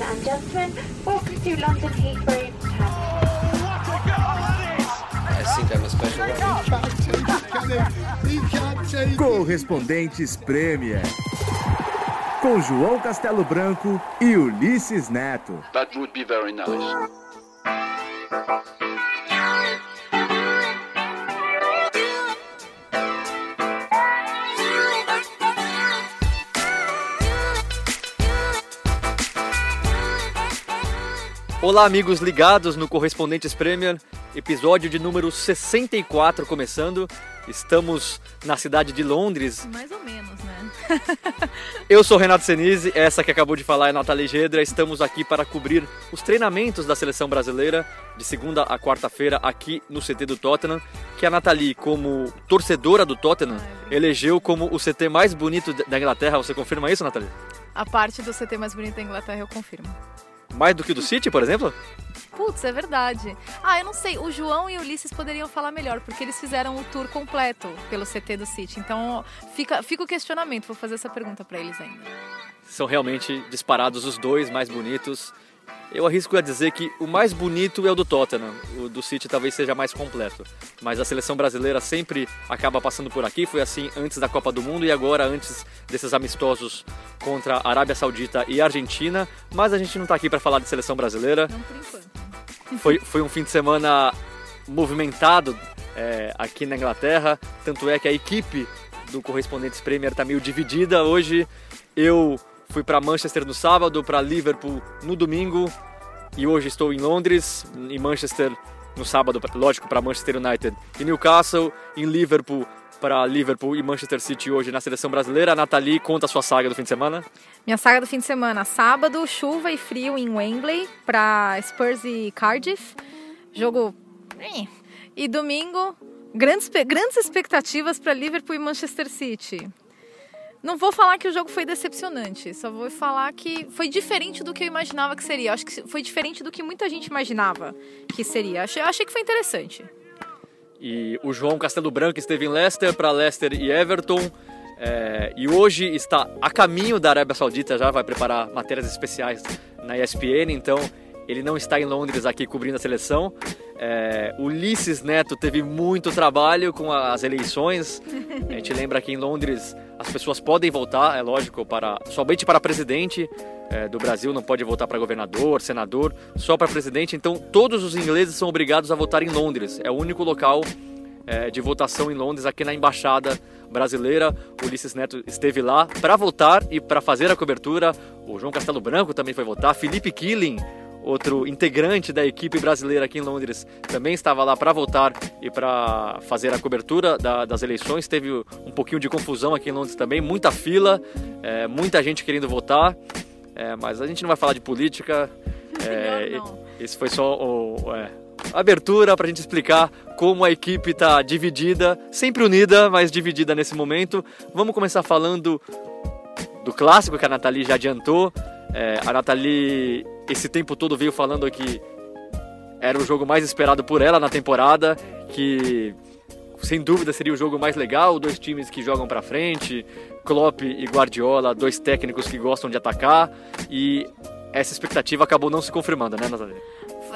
Ladies and gentlemen, welcome to London Heathrow. Correspondentes Premier. Com João Castelo Branco e Ulisses Neto. That would be very nice. Olá, amigos ligados no Correspondentes Premier, episódio de número 64 começando. Estamos na cidade de Londres. Mais ou menos, né? Eu sou Renato Senise, essa que acabou de falar é Nathalie Gedra. Estamos aqui para cobrir os treinamentos da seleção brasileira de segunda a quarta-feira aqui no CT do Tottenham, que a Nathalie, como torcedora do Tottenham, elegeu como o CT mais bonito da Inglaterra. Você confirma isso, Nathalie? A parte do CT mais bonito da Inglaterra eu confirmo. Mais do que o do City, por exemplo? Putz, é verdade. Ah, eu não sei, o João e o Ulisses poderiam falar melhor, porque eles fizeram o tour completo pelo CT do City. Então fica, fica o questionamento, vou fazer essa pergunta para eles ainda. São realmente disparados os dois mais bonitos. Eu arrisco a dizer que o mais bonito é o do Tottenham, o do City talvez seja mais completo. Mas a seleção brasileira sempre acaba passando por aqui, foi assim antes da Copa do Mundo e agora antes desses amistosos contra a Arábia Saudita e a Argentina. Mas a gente não está aqui para falar de seleção brasileira. Não por enquanto. Foi, foi um fim de semana movimentado é, aqui na Inglaterra, tanto é que a equipe do Correspondentes Premier está meio dividida. Hoje eu Fui para Manchester no sábado, para Liverpool no domingo e hoje estou em Londres, em Manchester no sábado, lógico, para Manchester United e Newcastle, em Liverpool para Liverpool e Manchester City hoje na seleção brasileira. A Nathalie conta a sua saga do fim de semana. Minha saga do fim de semana, sábado, chuva e frio em Wembley para Spurs e Cardiff. Jogo. E domingo, grandes, grandes expectativas para Liverpool e Manchester City. Não vou falar que o jogo foi decepcionante, só vou falar que foi diferente do que eu imaginava que seria. Acho que foi diferente do que muita gente imaginava que seria. Eu achei que foi interessante. E o João Castelo Branco esteve em Leicester para Leicester e Everton. É, e hoje está a caminho da Arábia Saudita, já vai preparar matérias especiais na ESPN, então ele não está em Londres aqui cobrindo a seleção. É, Ulisses Neto teve muito trabalho com as eleições. A gente lembra que em Londres as pessoas podem votar, é lógico, para somente para presidente é, do Brasil, não pode votar para governador, senador, só para presidente. Então todos os ingleses são obrigados a votar em Londres. É o único local é, de votação em Londres, aqui na embaixada brasileira. Ulisses Neto esteve lá para votar e para fazer a cobertura. O João Castelo Branco também foi votar. Felipe Killing outro integrante da equipe brasileira aqui em Londres, também estava lá para votar e para fazer a cobertura da, das eleições. Teve um pouquinho de confusão aqui em Londres também, muita fila, é, muita gente querendo votar, é, mas a gente não vai falar de política. É, esse foi só o, é, a abertura para a gente explicar como a equipe está dividida, sempre unida, mas dividida nesse momento. Vamos começar falando do clássico que a Nathalie já adiantou. É, a Nathalie esse tempo todo veio falando que era o jogo mais esperado por ela na temporada, que sem dúvida seria o jogo mais legal, dois times que jogam para frente, Klopp e Guardiola, dois técnicos que gostam de atacar e essa expectativa acabou não se confirmando, né, Nathalie?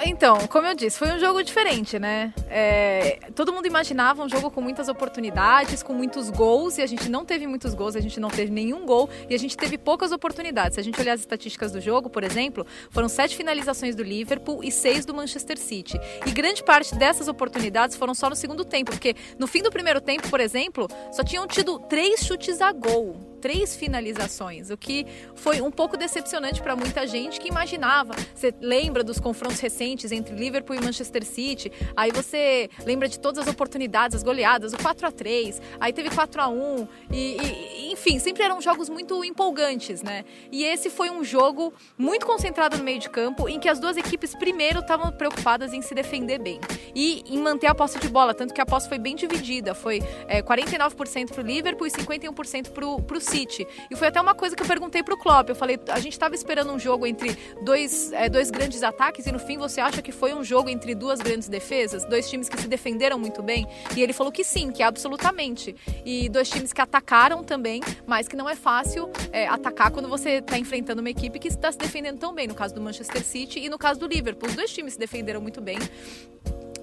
Então, como eu disse, foi um jogo diferente, né? É, todo mundo imaginava um jogo com muitas oportunidades, com muitos gols, e a gente não teve muitos gols, a gente não teve nenhum gol, e a gente teve poucas oportunidades. Se a gente olhar as estatísticas do jogo, por exemplo, foram sete finalizações do Liverpool e seis do Manchester City. E grande parte dessas oportunidades foram só no segundo tempo, porque no fim do primeiro tempo, por exemplo, só tinham tido três chutes a gol três finalizações, o que foi um pouco decepcionante para muita gente que imaginava. Você lembra dos confrontos recentes entre Liverpool e Manchester City, aí você lembra de todas as oportunidades, as goleadas, o 4 a 3 aí teve 4 a 1 e, e enfim, sempre eram jogos muito empolgantes, né? E esse foi um jogo muito concentrado no meio de campo, em que as duas equipes primeiro estavam preocupadas em se defender bem e em manter a posse de bola, tanto que a posse foi bem dividida, foi é, 49% para o Liverpool e 51% para o City. E foi até uma coisa que eu perguntei pro Klopp. Eu falei, a gente estava esperando um jogo entre dois, é, dois grandes ataques e no fim você acha que foi um jogo entre duas grandes defesas? Dois times que se defenderam muito bem? E ele falou que sim, que absolutamente. E dois times que atacaram também, mas que não é fácil é, atacar quando você está enfrentando uma equipe que está se defendendo tão bem. No caso do Manchester City e no caso do Liverpool. Os dois times se defenderam muito bem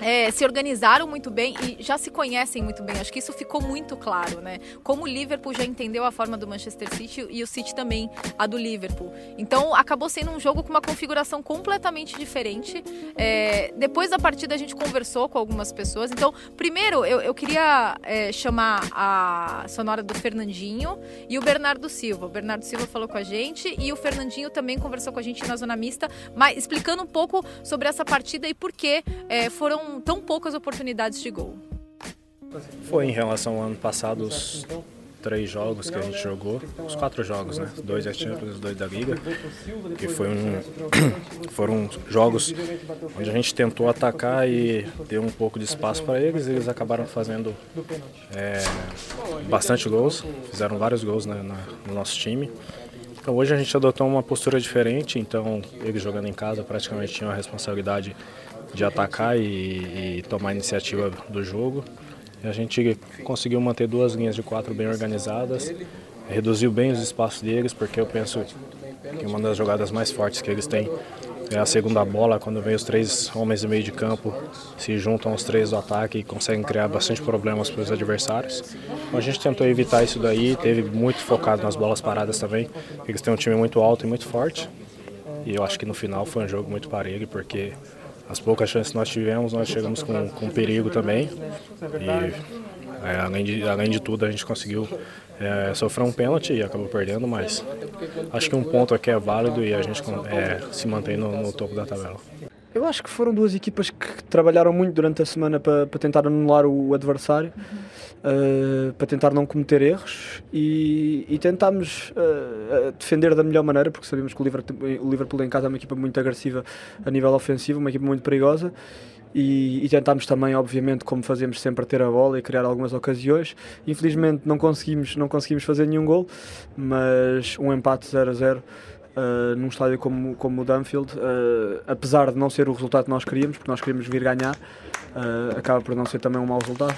é, se organizaram muito bem e já se conhecem muito bem. Acho que isso ficou muito claro, né? Como o Liverpool já entendeu a forma do Manchester City e o City também a do Liverpool. Então acabou sendo um jogo com uma configuração completamente diferente. É, depois da partida a gente conversou com algumas pessoas. Então, primeiro eu, eu queria é, chamar a sonora do Fernandinho e o Bernardo Silva. O Bernardo Silva falou com a gente e o Fernandinho também conversou com a gente na zona mista, mas explicando um pouco sobre essa partida e por que é, tão poucas oportunidades de gol? Foi em relação ao ano passado, os três jogos que a gente jogou, os quatro jogos, né? Dois da Champions, dois da Liga, que foi um, foram jogos onde a gente tentou atacar e deu um pouco de espaço para eles. Eles acabaram fazendo é, bastante gols, fizeram vários gols na, no nosso time. Então hoje a gente adotou uma postura diferente, então eles jogando em casa praticamente tinham a responsabilidade de atacar e, e tomar a iniciativa do jogo. E a gente conseguiu manter duas linhas de quatro bem organizadas, reduziu bem os espaços deles, porque eu penso que uma das jogadas mais fortes que eles têm é a segunda bola, quando vem os três homens de meio de campo, se juntam os três do ataque e conseguem criar bastante problemas para os adversários. Então, a gente tentou evitar isso daí, teve muito focado nas bolas paradas também, eles têm um time muito alto e muito forte. E eu acho que no final foi um jogo muito parelho, porque as poucas chances que nós tivemos, nós chegamos com, com perigo também. E é, além, de, além de tudo, a gente conseguiu é, sofrer um pênalti e acabou perdendo, mas acho que um ponto aqui é válido e a gente é, se mantém no, no topo da tabela. Eu acho que foram duas equipas que trabalharam muito durante a semana para, para tentar anular o adversário, uhum. Uh, para tentar não cometer erros e, e tentámos uh, defender da melhor maneira, porque sabemos que o Liverpool, o Liverpool em casa é uma equipa muito agressiva a nível ofensivo, uma equipa muito perigosa. E, e tentámos também, obviamente, como fazemos sempre, ter a bola e criar algumas ocasiões. Infelizmente não conseguimos, não conseguimos fazer nenhum gol, mas um empate 0 a 0 uh, num estádio como, como o Dunfield, uh, apesar de não ser o resultado que nós queríamos, porque nós queríamos vir ganhar, uh, acaba por não ser também um mau resultado.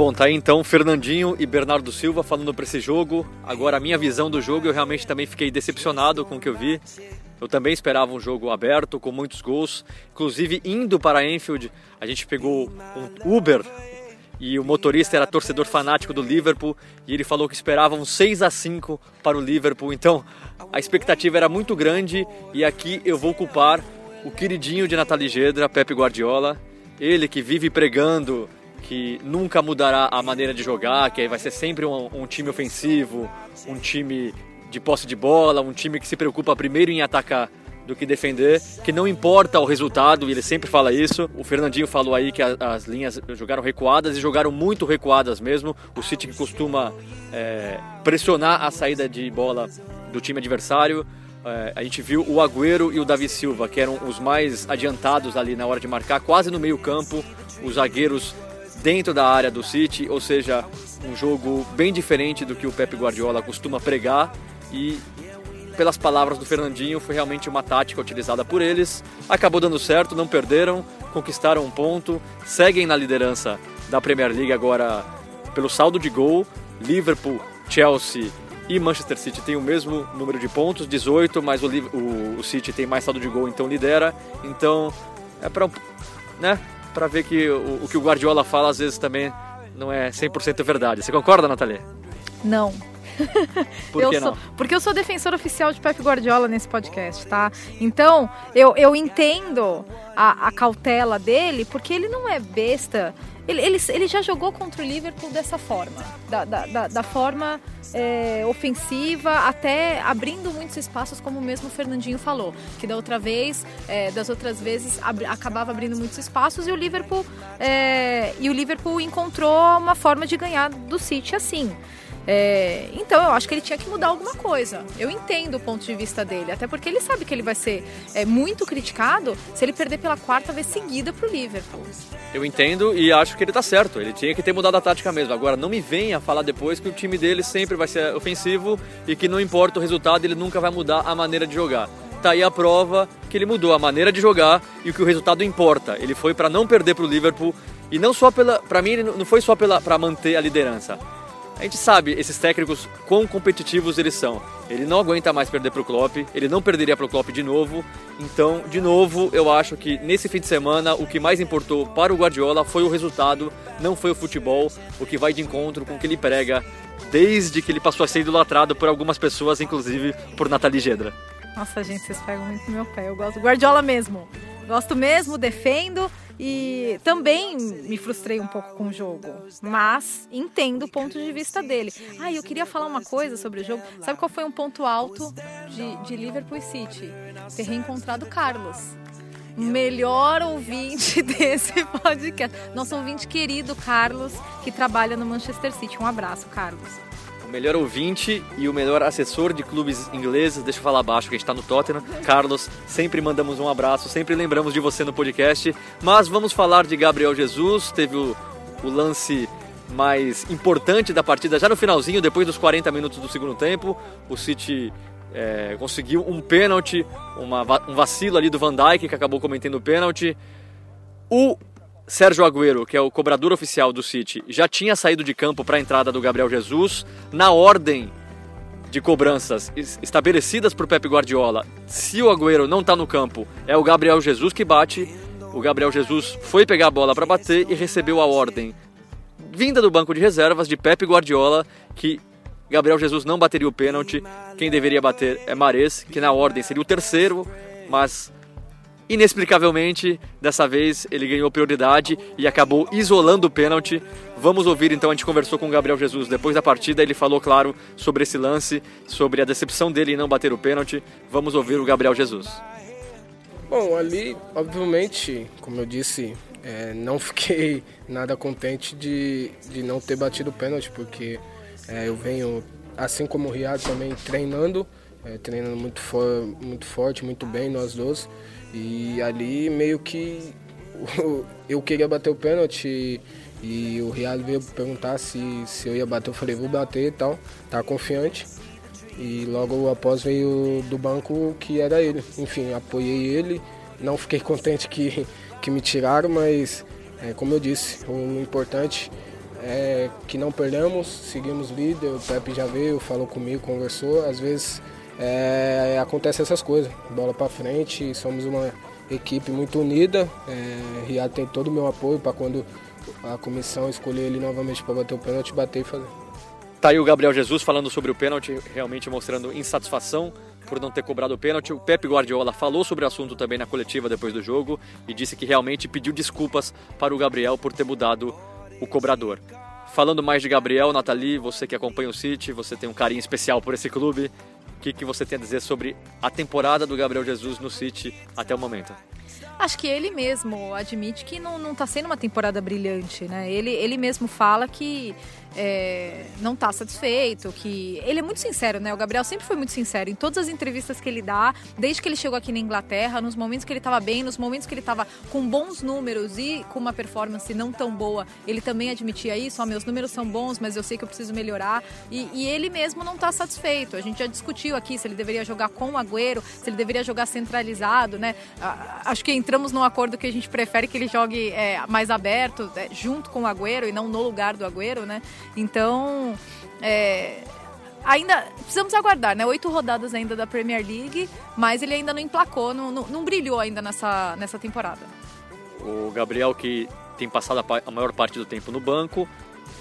Bom, tá aí então Fernandinho e Bernardo Silva falando para esse jogo. Agora a minha visão do jogo, eu realmente também fiquei decepcionado com o que eu vi. Eu também esperava um jogo aberto, com muitos gols. Inclusive, indo para Enfield, a gente pegou um Uber e o motorista era torcedor fanático do Liverpool e ele falou que esperava um 6 a 5 para o Liverpool. Então a expectativa era muito grande e aqui eu vou culpar o queridinho de Nathalie Gedra, Pepe Guardiola, ele que vive pregando que nunca mudará a maneira de jogar, que vai ser sempre um, um time ofensivo, um time de posse de bola, um time que se preocupa primeiro em atacar do que defender, que não importa o resultado, ele sempre fala isso. O Fernandinho falou aí que as linhas jogaram recuadas e jogaram muito recuadas mesmo. O City que costuma é, pressionar a saída de bola do time adversário. É, a gente viu o Agüero e o Davi Silva, que eram os mais adiantados ali na hora de marcar, quase no meio campo. Os zagueiros dentro da área do City, ou seja, um jogo bem diferente do que o Pep Guardiola costuma pregar e pelas palavras do Fernandinho, foi realmente uma tática utilizada por eles. Acabou dando certo, não perderam, conquistaram um ponto, seguem na liderança da Premier League agora pelo saldo de gol. Liverpool, Chelsea e Manchester City têm o mesmo número de pontos, 18, mas o, o, o City tem mais saldo de gol, então lidera. Então é para né, para ver que o, o que o Guardiola fala às vezes também não é 100% verdade. Você concorda, Nathalie? Não. Por eu que sou, não? porque eu sou defensor oficial de Pep Guardiola nesse podcast, tá? Então, eu, eu entendo a, a cautela dele, porque ele não é besta. Ele, ele, ele já jogou contra o Liverpool dessa forma, da, da, da, da forma é, ofensiva, até abrindo muitos espaços, como mesmo o Fernandinho falou, que da outra vez, é, das outras vezes, ab, acabava abrindo muitos espaços e o Liverpool é, e o Liverpool encontrou uma forma de ganhar do City assim. É, então eu acho que ele tinha que mudar alguma coisa. Eu entendo o ponto de vista dele, até porque ele sabe que ele vai ser é, muito criticado se ele perder pela quarta vez seguida pro Liverpool. Eu entendo e acho que ele tá certo. Ele tinha que ter mudado a tática mesmo. Agora, não me venha falar depois que o time dele sempre vai ser ofensivo e que não importa o resultado, ele nunca vai mudar a maneira de jogar. Tá aí a prova que ele mudou a maneira de jogar e que o resultado importa. Ele foi para não perder pro Liverpool e não só pela, para mim, não foi só pela para manter a liderança. A gente sabe esses técnicos quão competitivos eles são. Ele não aguenta mais perder para o Klopp, ele não perderia para o Klopp de novo. Então, de novo, eu acho que nesse fim de semana o que mais importou para o Guardiola foi o resultado, não foi o futebol, o que vai de encontro com o que ele prega desde que ele passou a ser idolatrado por algumas pessoas, inclusive por Nathalie Gedra. Nossa, gente, vocês pegam muito meu pé. Eu gosto do Guardiola mesmo. Gosto mesmo, defendo. E também me frustrei um pouco com o jogo, mas entendo o ponto de vista dele. Ah, eu queria falar uma coisa sobre o jogo. Sabe qual foi um ponto alto de, de Liverpool City? Ter reencontrado Carlos. Melhor ouvinte desse podcast. Nosso ouvinte querido, Carlos, que trabalha no Manchester City. Um abraço, Carlos melhor ouvinte e o melhor assessor de clubes ingleses. Deixa eu falar abaixo que a gente está no Tottenham. Carlos, sempre mandamos um abraço, sempre lembramos de você no podcast. Mas vamos falar de Gabriel Jesus. Teve o, o lance mais importante da partida já no finalzinho, depois dos 40 minutos do segundo tempo. O City é, conseguiu um pênalti, uma, um vacilo ali do Van Dijk que acabou cometendo o pênalti. O Sérgio Agüero, que é o cobrador oficial do City, já tinha saído de campo para a entrada do Gabriel Jesus na ordem de cobranças estabelecidas por Pep Guardiola. Se o Agüero não está no campo, é o Gabriel Jesus que bate. O Gabriel Jesus foi pegar a bola para bater e recebeu a ordem vinda do banco de reservas de Pep Guardiola que Gabriel Jesus não bateria o pênalti. Quem deveria bater é Mares, que na ordem seria o terceiro, mas Inexplicavelmente, dessa vez ele ganhou prioridade e acabou isolando o pênalti. Vamos ouvir então, a gente conversou com o Gabriel Jesus depois da partida, ele falou, claro, sobre esse lance, sobre a decepção dele em não bater o pênalti. Vamos ouvir o Gabriel Jesus. Bom, ali, obviamente, como eu disse, é, não fiquei nada contente de, de não ter batido o pênalti, porque é, eu venho, assim como o Riad, também treinando, é, treinando muito, muito forte, muito bem, nós dois. E ali meio que eu queria bater o pênalti e o Riado veio perguntar se, se eu ia bater. Eu falei, vou bater e tal, tá confiante. E logo após veio do banco que era ele. Enfim, apoiei ele. Não fiquei contente que, que me tiraram, mas é, como eu disse, o importante é que não perdemos, seguimos líder, o Pepe já veio, falou comigo, conversou. Às vezes é, acontece essas coisas. Bola para frente, somos uma equipe muito unida. É, Riad tem todo o meu apoio para quando a comissão escolher ele novamente para bater o pênalti, bater e fazer. Tá aí o Gabriel Jesus falando sobre o pênalti, realmente mostrando insatisfação por não ter cobrado o pênalti. O Pepe Guardiola falou sobre o assunto também na coletiva depois do jogo e disse que realmente pediu desculpas para o Gabriel por ter mudado o cobrador. Falando mais de Gabriel, Nathalie, você que acompanha o City, você tem um carinho especial por esse clube. O que, que você tem a dizer sobre a temporada do Gabriel Jesus no City até o momento? Acho que ele mesmo admite que não está sendo uma temporada brilhante, né? Ele, ele mesmo fala que é, não está satisfeito, que ele é muito sincero, né? O Gabriel sempre foi muito sincero em todas as entrevistas que ele dá, desde que ele chegou aqui na Inglaterra, nos momentos que ele estava bem, nos momentos que ele estava com bons números e com uma performance não tão boa, ele também admitia isso, ó, meus números são bons, mas eu sei que eu preciso melhorar. E, e ele mesmo não está satisfeito. A gente já discutiu aqui se ele deveria jogar com o Agüero, se ele deveria jogar centralizado, né? Acho que entramos num acordo que a gente prefere que ele jogue é, mais aberto, é, junto com o Agüero e não no lugar do Agüero, né? Então, é, ainda precisamos aguardar, né? Oito rodadas ainda da Premier League, mas ele ainda não emplacou, não, não, não brilhou ainda nessa, nessa temporada. O Gabriel, que tem passado a, maior parte do tempo no banco,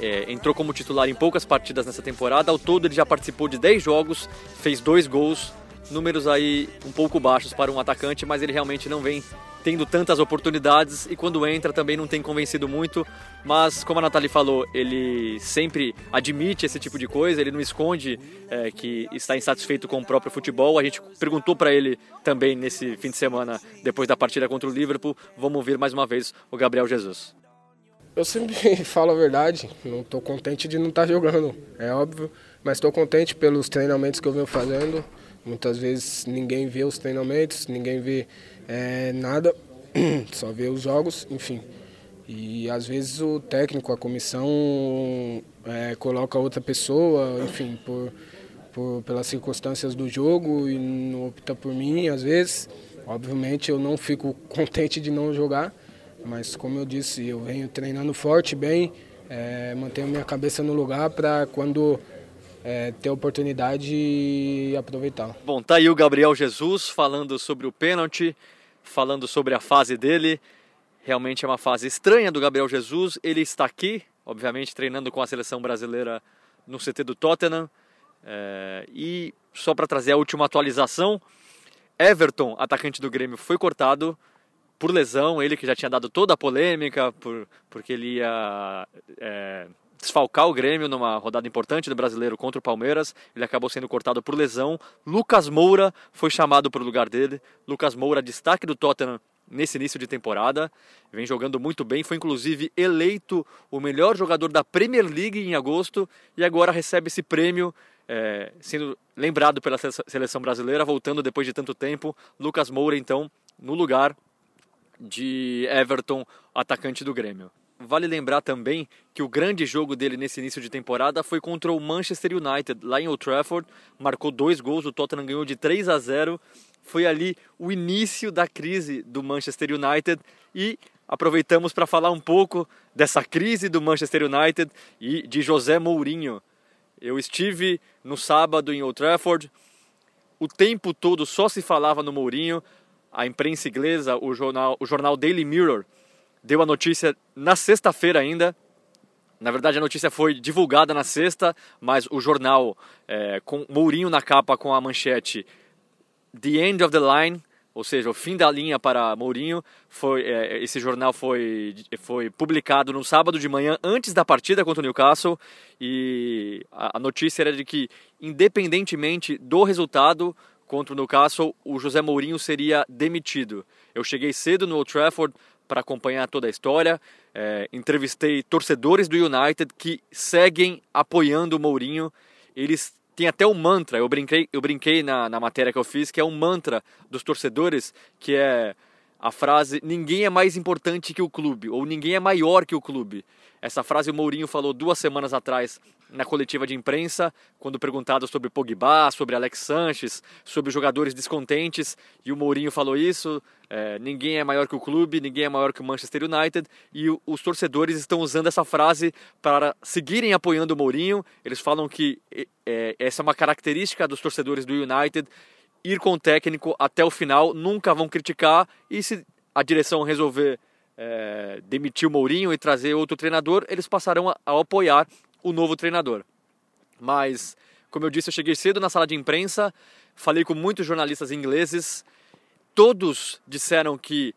é, entrou como titular em poucas partidas nessa temporada. Ao todo, ele já participou de 10 jogos, fez dois gols, números aí um pouco baixos para um atacante, mas ele realmente não vem tendo tantas oportunidades e quando entra também não tem convencido muito, mas como a Nathalie falou, ele sempre admite esse tipo de coisa, ele não esconde é, que está insatisfeito com o próprio futebol. A gente perguntou para ele também nesse fim de semana, depois da partida contra o Liverpool. Vamos ouvir mais uma vez o Gabriel Jesus. eu sempre falo a verdade. Não estou contente de não estar tá jogando, é óbvio. Mas estou contente pelos treinamentos que eu venho fazendo. Muitas vezes ninguém vê os treinamentos, ninguém vê é, nada, só vê os jogos, enfim. E às vezes o técnico, a comissão é, coloca outra pessoa, enfim, por, por, pelas circunstâncias do jogo e não opta por mim, às vezes. Obviamente eu não fico contente de não jogar, mas como eu disse, eu venho treinando forte, bem, é, mantenho minha cabeça no lugar para quando é, ter a oportunidade e aproveitar. Bom, tá aí o Gabriel Jesus falando sobre o pênalti, falando sobre a fase dele. Realmente é uma fase estranha do Gabriel Jesus. Ele está aqui, obviamente, treinando com a seleção brasileira no CT do Tottenham. É, e só para trazer a última atualização, Everton, atacante do Grêmio, foi cortado por lesão. Ele que já tinha dado toda a polêmica, por, porque ele ia é, desfalcar o Grêmio numa rodada importante do brasileiro contra o Palmeiras. Ele acabou sendo cortado por lesão. Lucas Moura foi chamado para o lugar dele. Lucas Moura, destaque do Tottenham nesse início de temporada. Vem jogando muito bem, foi inclusive eleito o melhor jogador da Premier League em agosto e agora recebe esse prêmio, é, sendo lembrado pela seleção brasileira, voltando depois de tanto tempo. Lucas Moura, então, no lugar de Everton, atacante do Grêmio. Vale lembrar também que o grande jogo dele nesse início de temporada foi contra o Manchester United, lá em Old Trafford. Marcou dois gols, o Tottenham ganhou de 3 a 0. Foi ali o início da crise do Manchester United e aproveitamos para falar um pouco dessa crise do Manchester United e de José Mourinho. Eu estive no sábado em Old Trafford, o tempo todo só se falava no Mourinho. A imprensa inglesa, o jornal, o jornal Daily Mirror, deu a notícia na sexta-feira ainda. Na verdade, a notícia foi divulgada na sexta, mas o jornal, é, com Mourinho na capa com a manchete The End of the Line, ou seja, o fim da linha para Mourinho, foi, é, esse jornal foi, foi publicado no sábado de manhã, antes da partida contra o Newcastle, e a, a notícia era de que, independentemente do resultado contra o Newcastle, o José Mourinho seria demitido. Eu cheguei cedo no Old Trafford para acompanhar toda a história. É, entrevistei torcedores do United que seguem apoiando o Mourinho. Eles têm até um mantra, eu brinquei, eu brinquei na, na matéria que eu fiz, que é um mantra dos torcedores, que é a frase ninguém é mais importante que o clube, ou ninguém é maior que o clube. Essa frase o Mourinho falou duas semanas atrás na coletiva de imprensa, quando perguntado sobre Pogba, sobre Alex Sanches, sobre jogadores descontentes, e o Mourinho falou isso, é, ninguém é maior que o clube, ninguém é maior que o Manchester United, e os torcedores estão usando essa frase para seguirem apoiando o Mourinho, eles falam que é, essa é uma característica dos torcedores do United, ir com o técnico até o final, nunca vão criticar, e se a direção resolver é, demitir o Mourinho e trazer outro treinador, eles passarão a, a apoiar o novo treinador. Mas, como eu disse, eu cheguei cedo na sala de imprensa, falei com muitos jornalistas ingleses, todos disseram que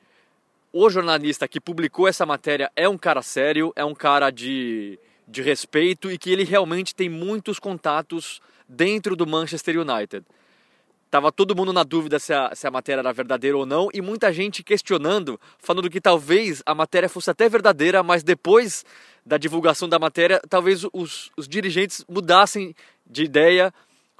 o jornalista que publicou essa matéria é um cara sério, é um cara de, de respeito e que ele realmente tem muitos contatos dentro do Manchester United. Tava todo mundo na dúvida se a, se a matéria era verdadeira ou não, e muita gente questionando, falando que talvez a matéria fosse até verdadeira, mas depois da divulgação da matéria, talvez os, os dirigentes mudassem de ideia,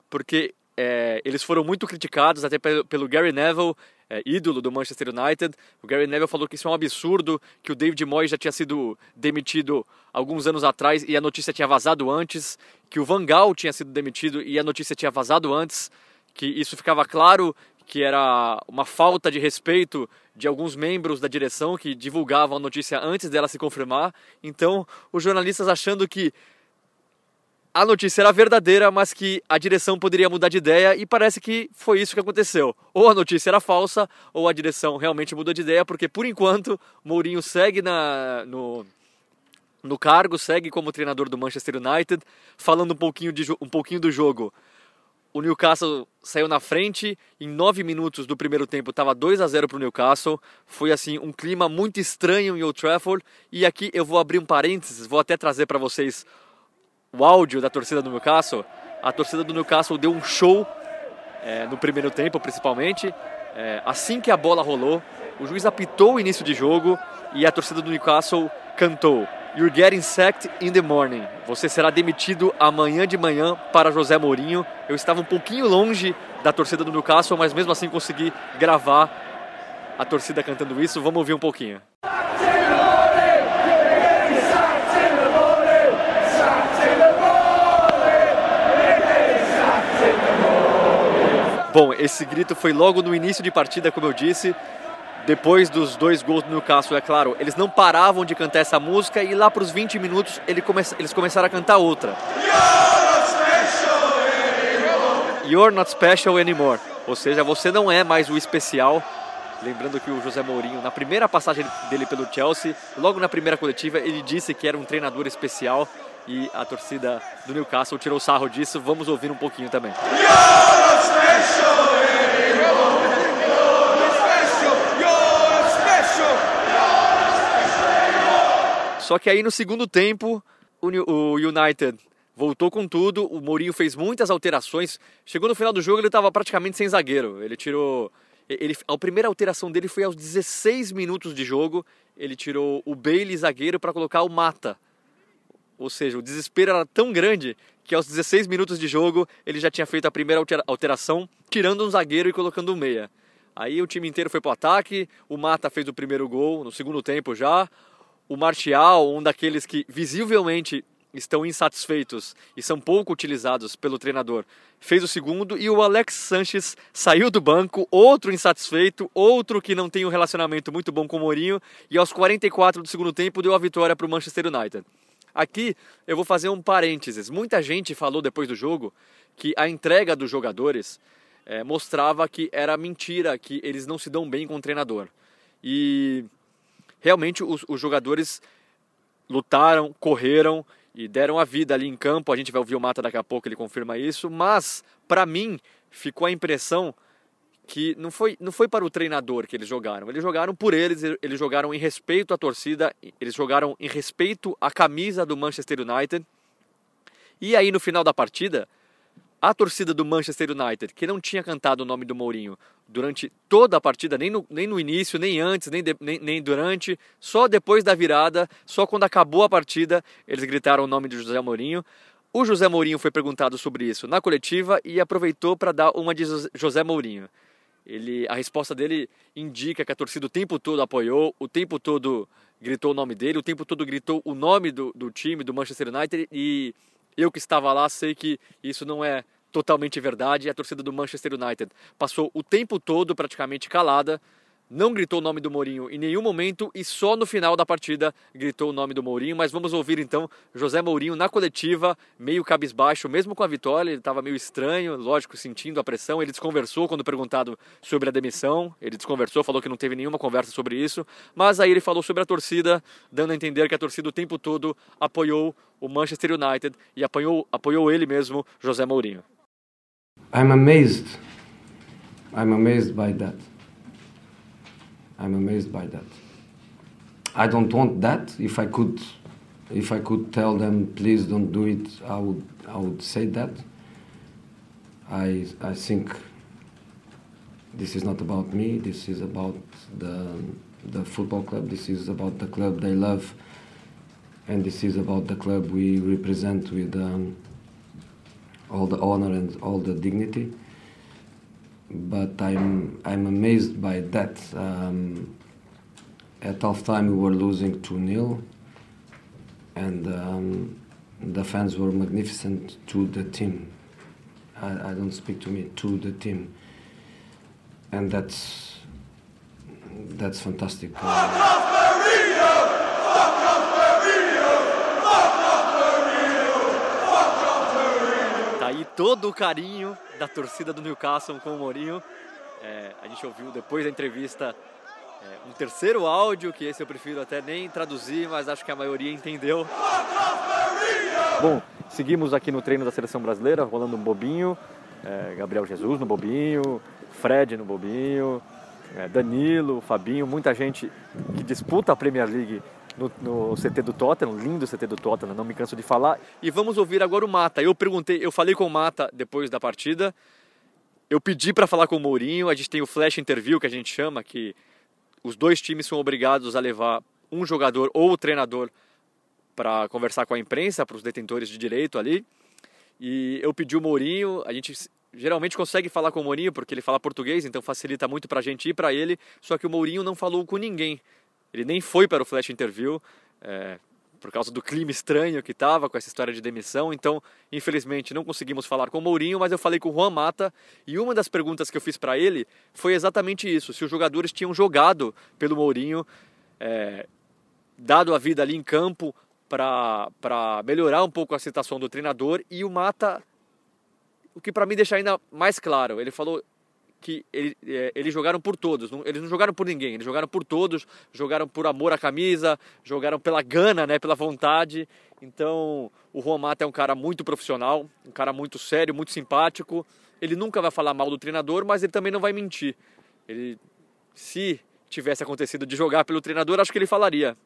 porque é, eles foram muito criticados, até pelo, pelo Gary Neville, é, ídolo do Manchester United. O Gary Neville falou que isso é um absurdo, que o David Moyes já tinha sido demitido alguns anos atrás e a notícia tinha vazado antes, que o Van Gaal tinha sido demitido e a notícia tinha vazado antes que isso ficava claro que era uma falta de respeito de alguns membros da direção que divulgavam a notícia antes dela se confirmar. Então, os jornalistas achando que a notícia era verdadeira, mas que a direção poderia mudar de ideia e parece que foi isso que aconteceu. Ou a notícia era falsa, ou a direção realmente mudou de ideia, porque por enquanto Mourinho segue na, no, no cargo, segue como treinador do Manchester United, falando um pouquinho, de, um pouquinho do jogo. O Newcastle saiu na frente em nove minutos do primeiro tempo estava 2 a 0 para o Newcastle. Foi assim um clima muito estranho em Old Trafford. E aqui eu vou abrir um parênteses vou até trazer para vocês o áudio da torcida do Newcastle a torcida do Newcastle deu um show é, no primeiro tempo principalmente é, assim que a bola rolou o juiz apitou o início de jogo e a torcida do Newcastle cantou You're getting sacked in the morning. Você será demitido amanhã de manhã para José Mourinho. Eu estava um pouquinho longe da torcida do Newcastle, mas mesmo assim consegui gravar a torcida cantando isso. Vamos ouvir um pouquinho. Bom, esse grito foi logo no início de partida, como eu disse. Depois dos dois gols do Newcastle, é claro, eles não paravam de cantar essa música e lá para os 20 minutos eles começaram a cantar outra. You're not special anymore. Ou seja, você não é mais o especial. Lembrando que o José Mourinho, na primeira passagem dele pelo Chelsea, logo na primeira coletiva, ele disse que era um treinador especial e a torcida do Newcastle tirou sarro disso. Vamos ouvir um pouquinho também. Só que aí no segundo tempo, o United voltou com tudo, o Mourinho fez muitas alterações. Chegou no final do jogo, ele estava praticamente sem zagueiro. Ele tirou. Ele, a primeira alteração dele foi aos 16 minutos de jogo. Ele tirou o Bailey zagueiro para colocar o Mata. Ou seja, o desespero era tão grande que aos 16 minutos de jogo ele já tinha feito a primeira alteração, tirando um zagueiro e colocando um meia. Aí o time inteiro foi para o ataque, o Mata fez o primeiro gol no segundo tempo já. O Martial, um daqueles que visivelmente estão insatisfeitos e são pouco utilizados pelo treinador, fez o segundo e o Alex Sanches saiu do banco, outro insatisfeito, outro que não tem um relacionamento muito bom com o Mourinho e aos 44 do segundo tempo deu a vitória para o Manchester United. Aqui eu vou fazer um parênteses. Muita gente falou depois do jogo que a entrega dos jogadores é, mostrava que era mentira, que eles não se dão bem com o treinador. E realmente os, os jogadores lutaram, correram e deram a vida ali em campo. A gente vai ouvir o Mata daqui a pouco, ele confirma isso. Mas, para mim, ficou a impressão que não foi, não foi para o treinador que eles jogaram. Eles jogaram por eles, eles jogaram em respeito à torcida, eles jogaram em respeito à camisa do Manchester United. E aí, no final da partida, a torcida do Manchester United, que não tinha cantado o nome do Mourinho durante toda a partida, nem no, nem no início, nem antes, nem, de, nem, nem, durante, só depois da virada, só quando acabou a partida, eles gritaram o nome de José Mourinho. O José Mourinho foi perguntado sobre isso na coletiva e aproveitou para dar uma de José Mourinho. Ele, a resposta dele indica que a torcida o tempo todo apoiou, o tempo todo gritou o nome dele, o tempo todo gritou o nome do, do time, do Manchester United e eu que estava lá sei que isso não é totalmente verdade. A torcida do Manchester United passou o tempo todo praticamente calada, não gritou o nome do Mourinho em nenhum momento e só no final da partida gritou o nome do Mourinho. Mas vamos ouvir então José Mourinho na coletiva, meio cabisbaixo, mesmo com a vitória, ele estava meio estranho, lógico, sentindo a pressão. Ele desconversou quando perguntado sobre a demissão, ele desconversou, falou que não teve nenhuma conversa sobre isso, mas aí ele falou sobre a torcida, dando a entender que a torcida o tempo todo apoiou o Manchester United e apoiou, apoiou ele mesmo, José Mourinho. I'm amazed. I'm amazed by that. I'm amazed by that. I don't want that. If I could, if I could tell them, please don't do it, I would, I would say that. I, I think this is not about me. This is about the, the football club. This is about the club they love, and this is about the club we represent with um, all the honor and all the dignity but I'm I'm amazed by that. Um, at half time we were losing 2 0 and um, the fans were magnificent to the team. I, I, don't speak to me to the team, and that's that's fantastic. Todo o carinho da torcida do Newcastle com o Mourinho. É, a gente ouviu depois da entrevista é, um terceiro áudio, que esse eu prefiro até nem traduzir, mas acho que a maioria entendeu. Bom, seguimos aqui no treino da seleção brasileira, rolando um bobinho. É, Gabriel Jesus no bobinho, Fred no bobinho, é, Danilo, Fabinho, muita gente que disputa a Premier League no, no, CT do Tottenham, lindo CT do Tottenham, não me canso de falar. E vamos ouvir agora o Mata. Eu perguntei, eu falei com o Mata depois da partida. Eu pedi para falar com o Mourinho. A gente tem o flash interview que a gente chama, que os dois times são obrigados a levar um jogador ou o treinador para conversar com a imprensa, para os detentores de direito ali. E eu pedi o Mourinho, a gente geralmente consegue falar com o Mourinho porque ele fala português, então facilita muito para a gente ir para ele. Só que o Mourinho não falou com ninguém. Ele nem foi para o flash interview. É, por causa do clima estranho que estava com essa história de demissão. Então, infelizmente, não conseguimos falar com o Mourinho, mas eu falei com o Juan Mata e uma das perguntas que eu fiz para ele foi exatamente isso: se os jogadores tinham jogado pelo Mourinho, é, dado a vida ali em campo para melhorar um pouco a situação do treinador. E o Mata, o que para mim deixa ainda mais claro, ele falou que ele, é, eles jogaram por todos, não, eles não jogaram por ninguém, eles jogaram por todos, jogaram por amor à camisa, jogaram pela gana, né, pela vontade. Então, o Juan Mata é um cara muito profissional, um cara muito sério, muito simpático. Ele nunca vai falar mal do treinador, mas ele também não vai mentir. Ele, se tivesse acontecido de jogar pelo treinador, acho que ele falaria.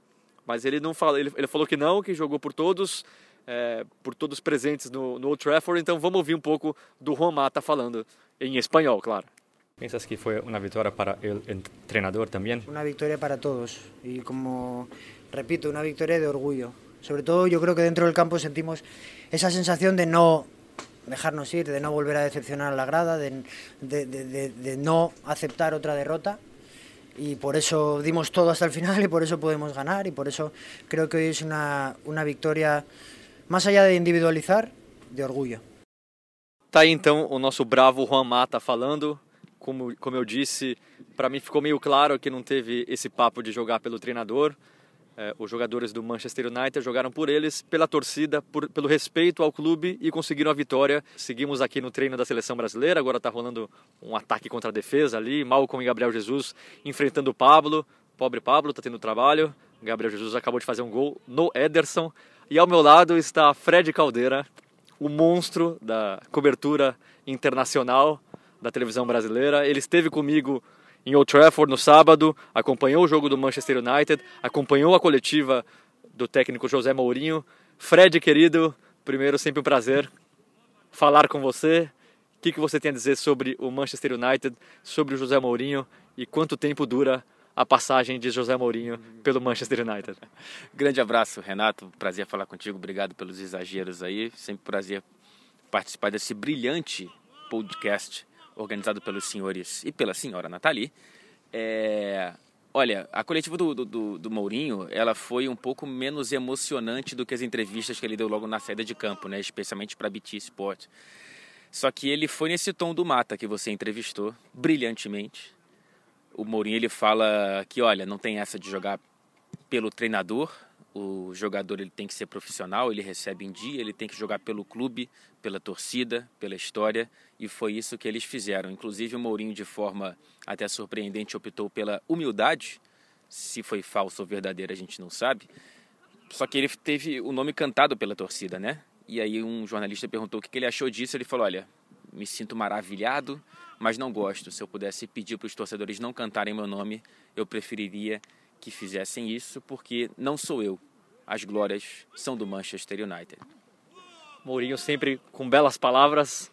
Mas ele não fala, ele, ele falou que não, que jogou por todos, é, por todos presentes no, no Old Trafford. Então, vamos ouvir um pouco do Juan Mata falando em espanhol, claro. ¿Piensas que fue una victoria para el entrenador también? Una victoria para todos y como repito, una victoria de orgullo. Sobre todo yo creo que dentro del campo sentimos esa sensación de no dejarnos ir, de no volver a decepcionar a la grada, de, de, de, de, no aceptar otra derrota. Y por eso dimos todo hasta el final y por eso podemos ganar y por eso creo que hoy es una, una victoria, más allá de individualizar, de orgullo. Tá aí então o nosso bravo Juan Mata falando como, como eu disse, para mim ficou meio claro que não teve esse papo de jogar pelo treinador. É, os jogadores do Manchester United jogaram por eles, pela torcida, por, pelo respeito ao clube e conseguiram a vitória. Seguimos aqui no treino da seleção brasileira, agora está rolando um ataque contra a defesa ali. Malcom e Gabriel Jesus enfrentando o Pablo. Pobre Pablo, está tendo trabalho. Gabriel Jesus acabou de fazer um gol no Ederson. E ao meu lado está Fred Caldeira, o monstro da cobertura internacional da televisão brasileira. Ele esteve comigo em Old Trafford no sábado, acompanhou o jogo do Manchester United, acompanhou a coletiva do técnico José Mourinho. Fred, querido, primeiro sempre um prazer falar com você. O que, que você tem a dizer sobre o Manchester United, sobre o José Mourinho e quanto tempo dura a passagem de José Mourinho pelo Manchester United? Grande abraço, Renato. Prazer falar contigo. Obrigado pelos exageros aí. Sempre prazer participar desse brilhante podcast organizado pelos senhores e pela senhora Nathalie. É, olha, a coletiva do, do, do, Mourinho, ela foi um pouco menos emocionante do que as entrevistas que ele deu logo na saída de campo, né? especialmente para a BT Sport. Só que ele foi nesse tom do Mata que você entrevistou, brilhantemente. O Mourinho ele fala que, olha, não tem essa de jogar pelo treinador, o jogador ele tem que ser profissional, ele recebe em dia, ele tem que jogar pelo clube, pela torcida, pela história, e foi isso que eles fizeram. Inclusive o Mourinho, de forma até surpreendente, optou pela humildade, se foi falso ou verdadeiro a gente não sabe. Só que ele teve o nome cantado pela torcida, né? E aí um jornalista perguntou o que ele achou disso, ele falou, olha, me sinto maravilhado, mas não gosto. Se eu pudesse pedir para os torcedores não cantarem meu nome, eu preferiria que fizessem isso, porque não sou eu. As glórias são do Manchester United. Mourinho sempre com belas palavras.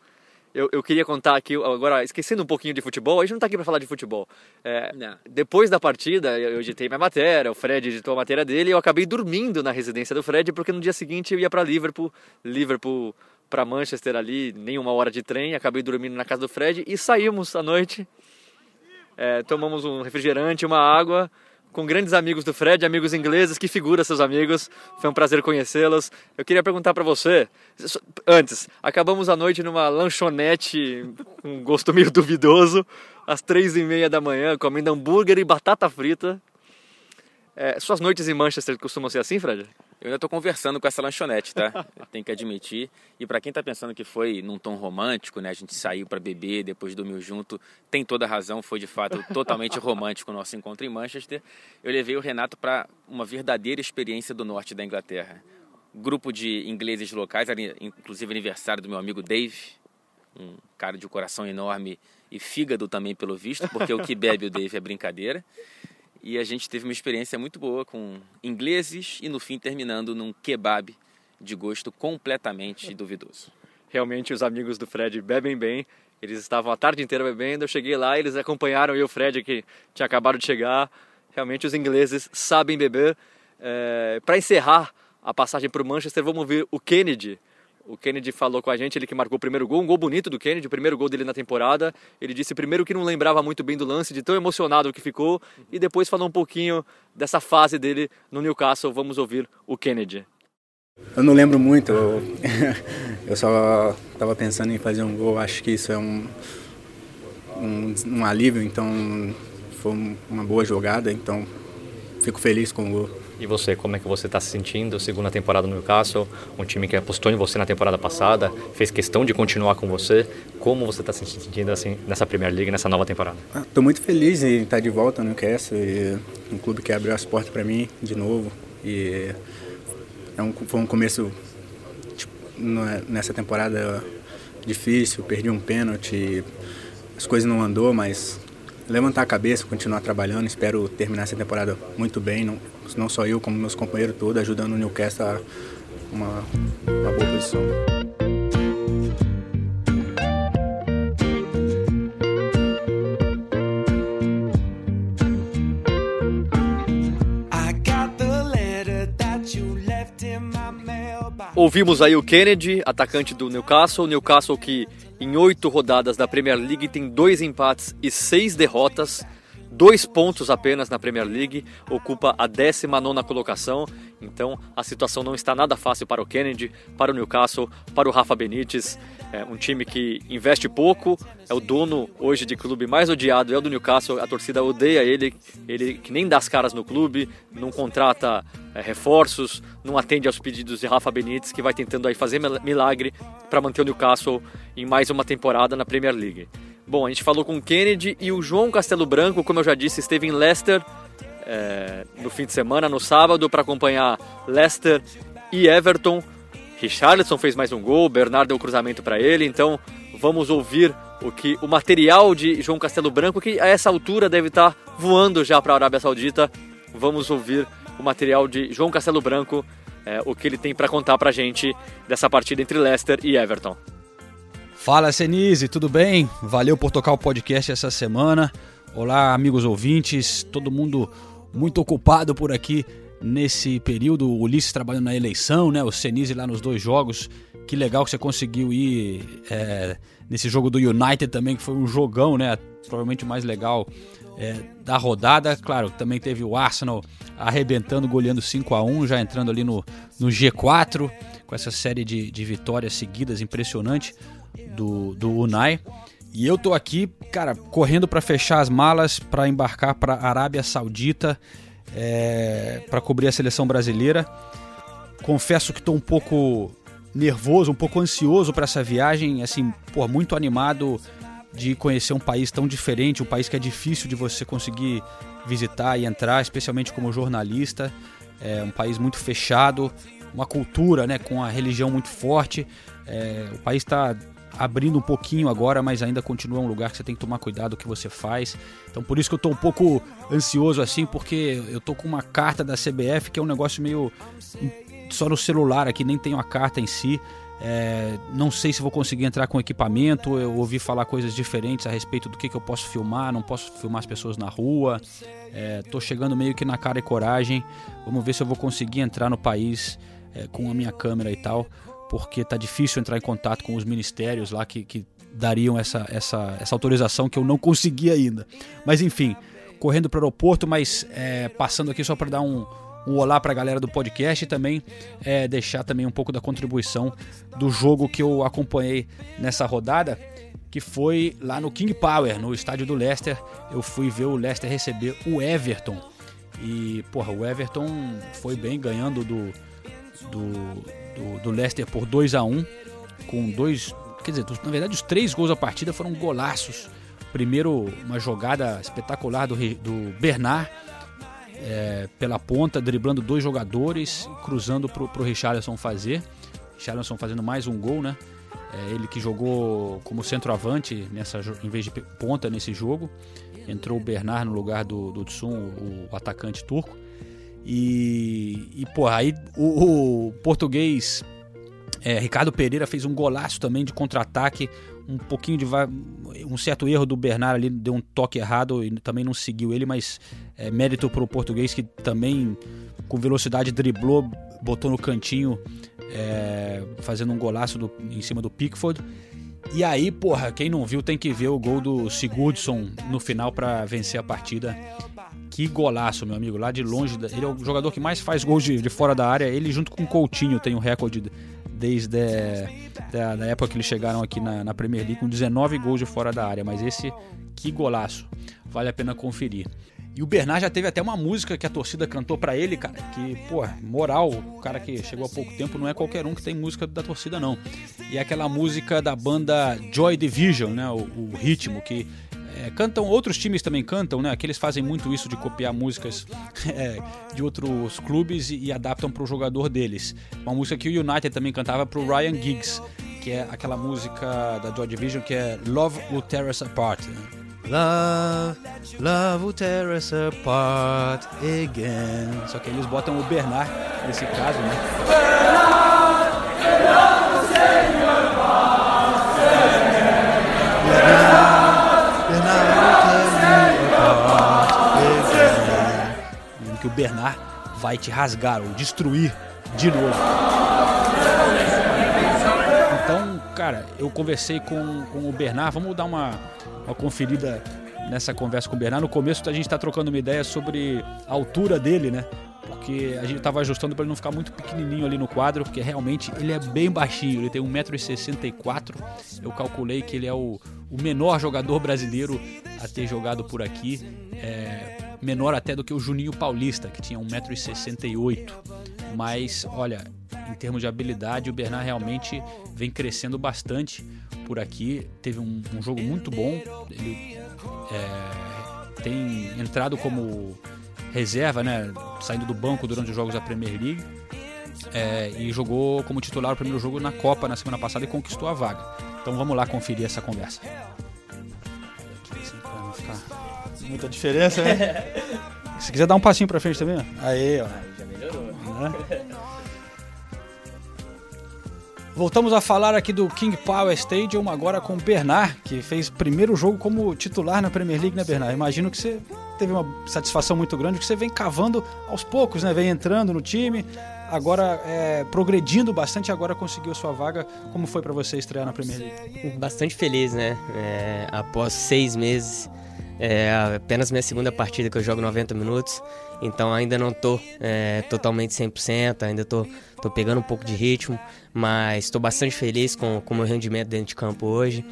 Eu, eu queria contar aqui, agora esquecendo um pouquinho de futebol, a gente não está aqui para falar de futebol. É, depois da partida, eu editei minha matéria, o Fred editou a matéria dele e eu acabei dormindo na residência do Fred, porque no dia seguinte eu ia para Liverpool, Liverpool para Manchester ali, nem uma hora de trem, acabei dormindo na casa do Fred e saímos à noite. É, tomamos um refrigerante, uma água, com grandes amigos do Fred, amigos ingleses, que figura seus amigos. Foi um prazer conhecê-los. Eu queria perguntar para você, antes, acabamos a noite numa lanchonete com um gosto meio duvidoso, às três e meia da manhã, comendo hambúrguer e batata frita. É, suas noites em Manchester costumam ser assim, Fred? Eu ainda estou conversando com essa lanchonete, tá? Tem que admitir. E para quem está pensando que foi num tom romântico, né? A gente saiu para beber, depois dormiu junto, tem toda a razão. Foi de fato totalmente romântico o nosso encontro em Manchester. Eu levei o Renato para uma verdadeira experiência do norte da Inglaterra. Grupo de ingleses locais, inclusive aniversário do meu amigo Dave, um cara de coração enorme e fígado também, pelo visto, porque o que bebe o Dave é brincadeira e a gente teve uma experiência muito boa com ingleses e no fim terminando num kebab de gosto completamente duvidoso. Realmente os amigos do Fred bebem bem. Eles estavam a tarde inteira bebendo. Eu cheguei lá, eles acompanharam eu e o Fred que tinha acabado de chegar. Realmente os ingleses sabem beber. É, Para encerrar a passagem para o Manchester, vamos ver o Kennedy. O Kennedy falou com a gente, ele que marcou o primeiro gol, um gol bonito do Kennedy, o primeiro gol dele na temporada. Ele disse primeiro que não lembrava muito bem do lance, de tão emocionado que ficou, e depois falou um pouquinho dessa fase dele no Newcastle. Vamos ouvir o Kennedy. Eu não lembro muito, eu, só estava pensando em fazer um gol, acho que isso é um, um, um alívio, então foi uma boa jogada, então fico feliz com o gol. E você, como é que você está se sentindo? Segunda temporada no Newcastle, um time que apostou em você na temporada passada, fez questão de continuar com você. Como você está se sentindo assim nessa Premier League, nessa nova temporada? Estou ah, muito feliz em estar de volta no Newcastle, e um clube que abriu as portas para mim de novo. E é um, foi um começo tipo, é, nessa temporada difícil, perdi um pênalti, as coisas não andou, mas levantar a cabeça, continuar trabalhando. Espero terminar essa temporada muito bem, não, não só eu, como meus companheiros todos, ajudando o Newcastle a uma, uma boa posição. Ouvimos aí o Kennedy, atacante do Newcastle. Newcastle que em oito rodadas da Premier League tem dois empates e seis derrotas, dois pontos apenas na Premier League, ocupa a 19 colocação. Então a situação não está nada fácil para o Kennedy, para o Newcastle, para o Rafa Benítez. É um time que investe pouco, é o dono hoje de clube mais odiado, é o do Newcastle. A torcida odeia ele, ele que nem dá as caras no clube, não contrata é, reforços, não atende aos pedidos de Rafa Benítez, que vai tentando aí fazer milagre para manter o Newcastle em mais uma temporada na Premier League. Bom, a gente falou com o Kennedy e o João Castelo Branco, como eu já disse, esteve em Leicester é, no fim de semana, no sábado, para acompanhar Leicester e Everton. Richarlison fez mais um gol, Bernardo deu cruzamento para ele, então vamos ouvir o que o material de João Castelo Branco, que a essa altura deve estar tá voando já para a Arábia Saudita. Vamos ouvir o material de João Castelo Branco, é, o que ele tem para contar para a gente dessa partida entre Leicester e Everton. Fala Senise, tudo bem? Valeu por tocar o podcast essa semana. Olá, amigos ouvintes, todo mundo muito ocupado por aqui nesse período. O Ulisses trabalhando na eleição, né? O Senise lá nos dois jogos. Que legal que você conseguiu ir é, nesse jogo do United também, que foi um jogão, né? Provavelmente o mais legal é, da rodada. Claro, também teve o Arsenal arrebentando, goleando 5 a 1 já entrando ali no, no G4, com essa série de, de vitórias seguidas impressionante do, do Unai. E eu tô aqui, cara, correndo para fechar as malas para embarcar para Arábia Saudita é, para cobrir a seleção brasileira. Confesso que estou um pouco nervoso, um pouco ansioso para essa viagem, assim, pô, muito animado de conhecer um país tão diferente, um país que é difícil de você conseguir visitar e entrar, especialmente como jornalista. É um país muito fechado, uma cultura, né, com a religião muito forte. É, o país está abrindo um pouquinho agora, mas ainda continua um lugar que você tem que tomar cuidado o que você faz. Então por isso que eu tô um pouco ansioso assim, porque eu tô com uma carta da CBF que é um negócio meio só no celular aqui, nem tenho a carta em si. É, não sei se vou conseguir entrar com equipamento. Eu ouvi falar coisas diferentes a respeito do que, que eu posso filmar. Não posso filmar as pessoas na rua. É, tô chegando meio que na cara e coragem. Vamos ver se eu vou conseguir entrar no país é, com a minha câmera e tal porque tá difícil entrar em contato com os ministérios lá que, que dariam essa, essa, essa autorização que eu não consegui ainda. Mas enfim, correndo para o aeroporto, mas é, passando aqui só para dar um, um olá para a galera do podcast e também é, deixar também um pouco da contribuição do jogo que eu acompanhei nessa rodada, que foi lá no King Power, no estádio do Leicester. Eu fui ver o Leicester receber o Everton. E, porra, o Everton foi bem ganhando do, do, do, do Leicester por 2 a 1 com dois. Quer dizer, na verdade, os três gols da partida foram golaços. Primeiro, uma jogada espetacular do, do Bernard é, pela ponta, driblando dois jogadores, cruzando para o Richarlison fazer. Richarlison fazendo mais um gol, né? É, ele que jogou como centroavante nessa, em vez de ponta nesse jogo. Entrou o Bernard no lugar do, do Tsun, o, o atacante turco. E, e pô, aí o, o português é, Ricardo Pereira fez um golaço também de contra-ataque. Um pouquinho de. Um certo erro do Bernard ali, deu um toque errado e também não seguiu ele, mas é, mérito para o português que também com velocidade, driblou, botou no cantinho, é, fazendo um golaço do, em cima do Pickford. E aí, porra, quem não viu tem que ver o gol do Sigurdsson no final para vencer a partida. Que golaço, meu amigo, lá de longe. Ele é o jogador que mais faz gols de, de fora da área. Ele, junto com o Coutinho, tem o recorde desde a da época que eles chegaram aqui na, na Premier League, com 19 gols de fora da área. Mas esse, que golaço. Vale a pena conferir. E o Bernard já teve até uma música que a torcida cantou para ele, cara. Que, pô, moral, o cara que chegou há pouco tempo não é qualquer um que tem música da torcida, não. E é aquela música da banda Joy Division, né? O, o ritmo que é, cantam, outros times também cantam, né? Aqueles fazem muito isso de copiar músicas é, de outros clubes e, e adaptam para o jogador deles. Uma música que o United também cantava para o Ryan Giggs, que é aquela música da Joy Division que é Love Will Tear Us Apart. Né? Love, love will tear us apart again. Só que eles botam o Bernard nesse caso, né? Bernard, Bernard, Bernard, que o Bernard vai te rasgar ou destruir de novo. Então, cara, eu conversei com, com o Bernard. Vamos dar uma uma conferida nessa conversa com o Bernardo. No começo a gente está trocando uma ideia sobre a altura dele, né? Porque a gente estava ajustando para ele não ficar muito pequenininho ali no quadro, porque realmente ele é bem baixinho, ele tem 1,64m. Eu calculei que ele é o, o menor jogador brasileiro a ter jogado por aqui. É, menor até do que o Juninho Paulista, que tinha 1,68m. Mas, olha, em termos de habilidade, o Bernard realmente vem crescendo bastante por aqui. Teve um, um jogo muito bom. Ele é, tem entrado como reserva, né? Saindo do banco durante os jogos da Premier League. É, e jogou como titular o primeiro jogo na Copa na semana passada e conquistou a vaga. Então vamos lá conferir essa conversa. Muita diferença, né? Se quiser dar um passinho pra frente também, ó. Aí, ó. Já melhorou. Né? Voltamos a falar aqui do King Power Stadium agora com o Bernard, que fez primeiro jogo como titular na Premier League, né, Bernard? Imagino que você teve uma satisfação muito grande, que você vem cavando aos poucos, né? Vem entrando no time, agora é, progredindo bastante, agora conseguiu sua vaga. Como foi para você estrear na Premier League? Bastante feliz, né? É, após seis meses, é apenas minha segunda partida que eu jogo 90 minutos, então ainda não tô é, totalmente 100%, ainda tô Estou pegando um pouco de ritmo, mas estou bastante feliz com o meu rendimento dentro de campo hoje.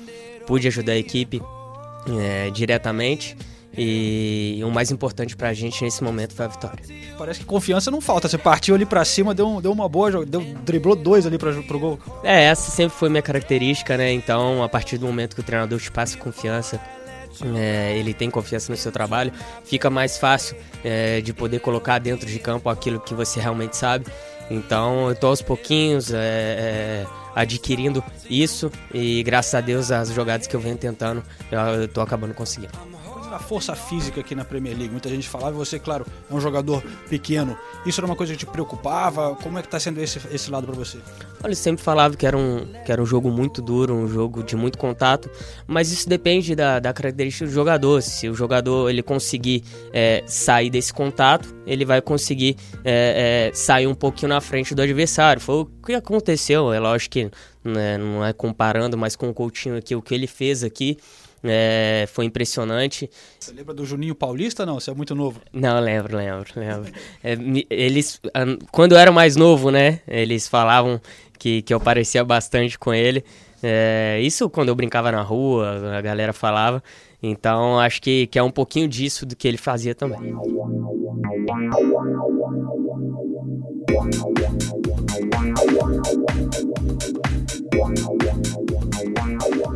Pude ajudar a equipe é, diretamente e o mais importante para a gente nesse momento foi a vitória. Parece que confiança não falta. Você partiu ali para cima, deu, deu uma boa, deu, driblou dois ali para o gol. É, essa sempre foi minha característica, né? Então, a partir do momento que o treinador te passa confiança, é, ele tem confiança no seu trabalho, fica mais fácil é, de poder colocar dentro de campo aquilo que você realmente sabe. Então eu tô aos pouquinhos é, é, adquirindo isso e graças a Deus as jogadas que eu venho tentando eu tô acabando conseguindo a força física aqui na Premier League. Muita gente falava, você, claro, é um jogador pequeno. Isso era uma coisa que te preocupava? Como é que está sendo esse, esse lado para você? Olha, eu sempre falava que era, um, que era um jogo muito duro, um jogo de muito contato, mas isso depende da, da característica do jogador. Se o jogador ele conseguir é, sair desse contato, ele vai conseguir é, é, sair um pouquinho na frente do adversário. Foi o que aconteceu, é lógico que né, não é comparando, mas com o Coutinho aqui, o que ele fez aqui é, foi impressionante. Você lembra do Juninho Paulista? Não, você é muito novo. Não, lembro, lembro, lembro. É, eles, quando eu era mais novo, né? Eles falavam que, que eu parecia bastante com ele. É, isso quando eu brincava na rua, a galera falava. Então acho que, que é um pouquinho disso do que ele fazia também.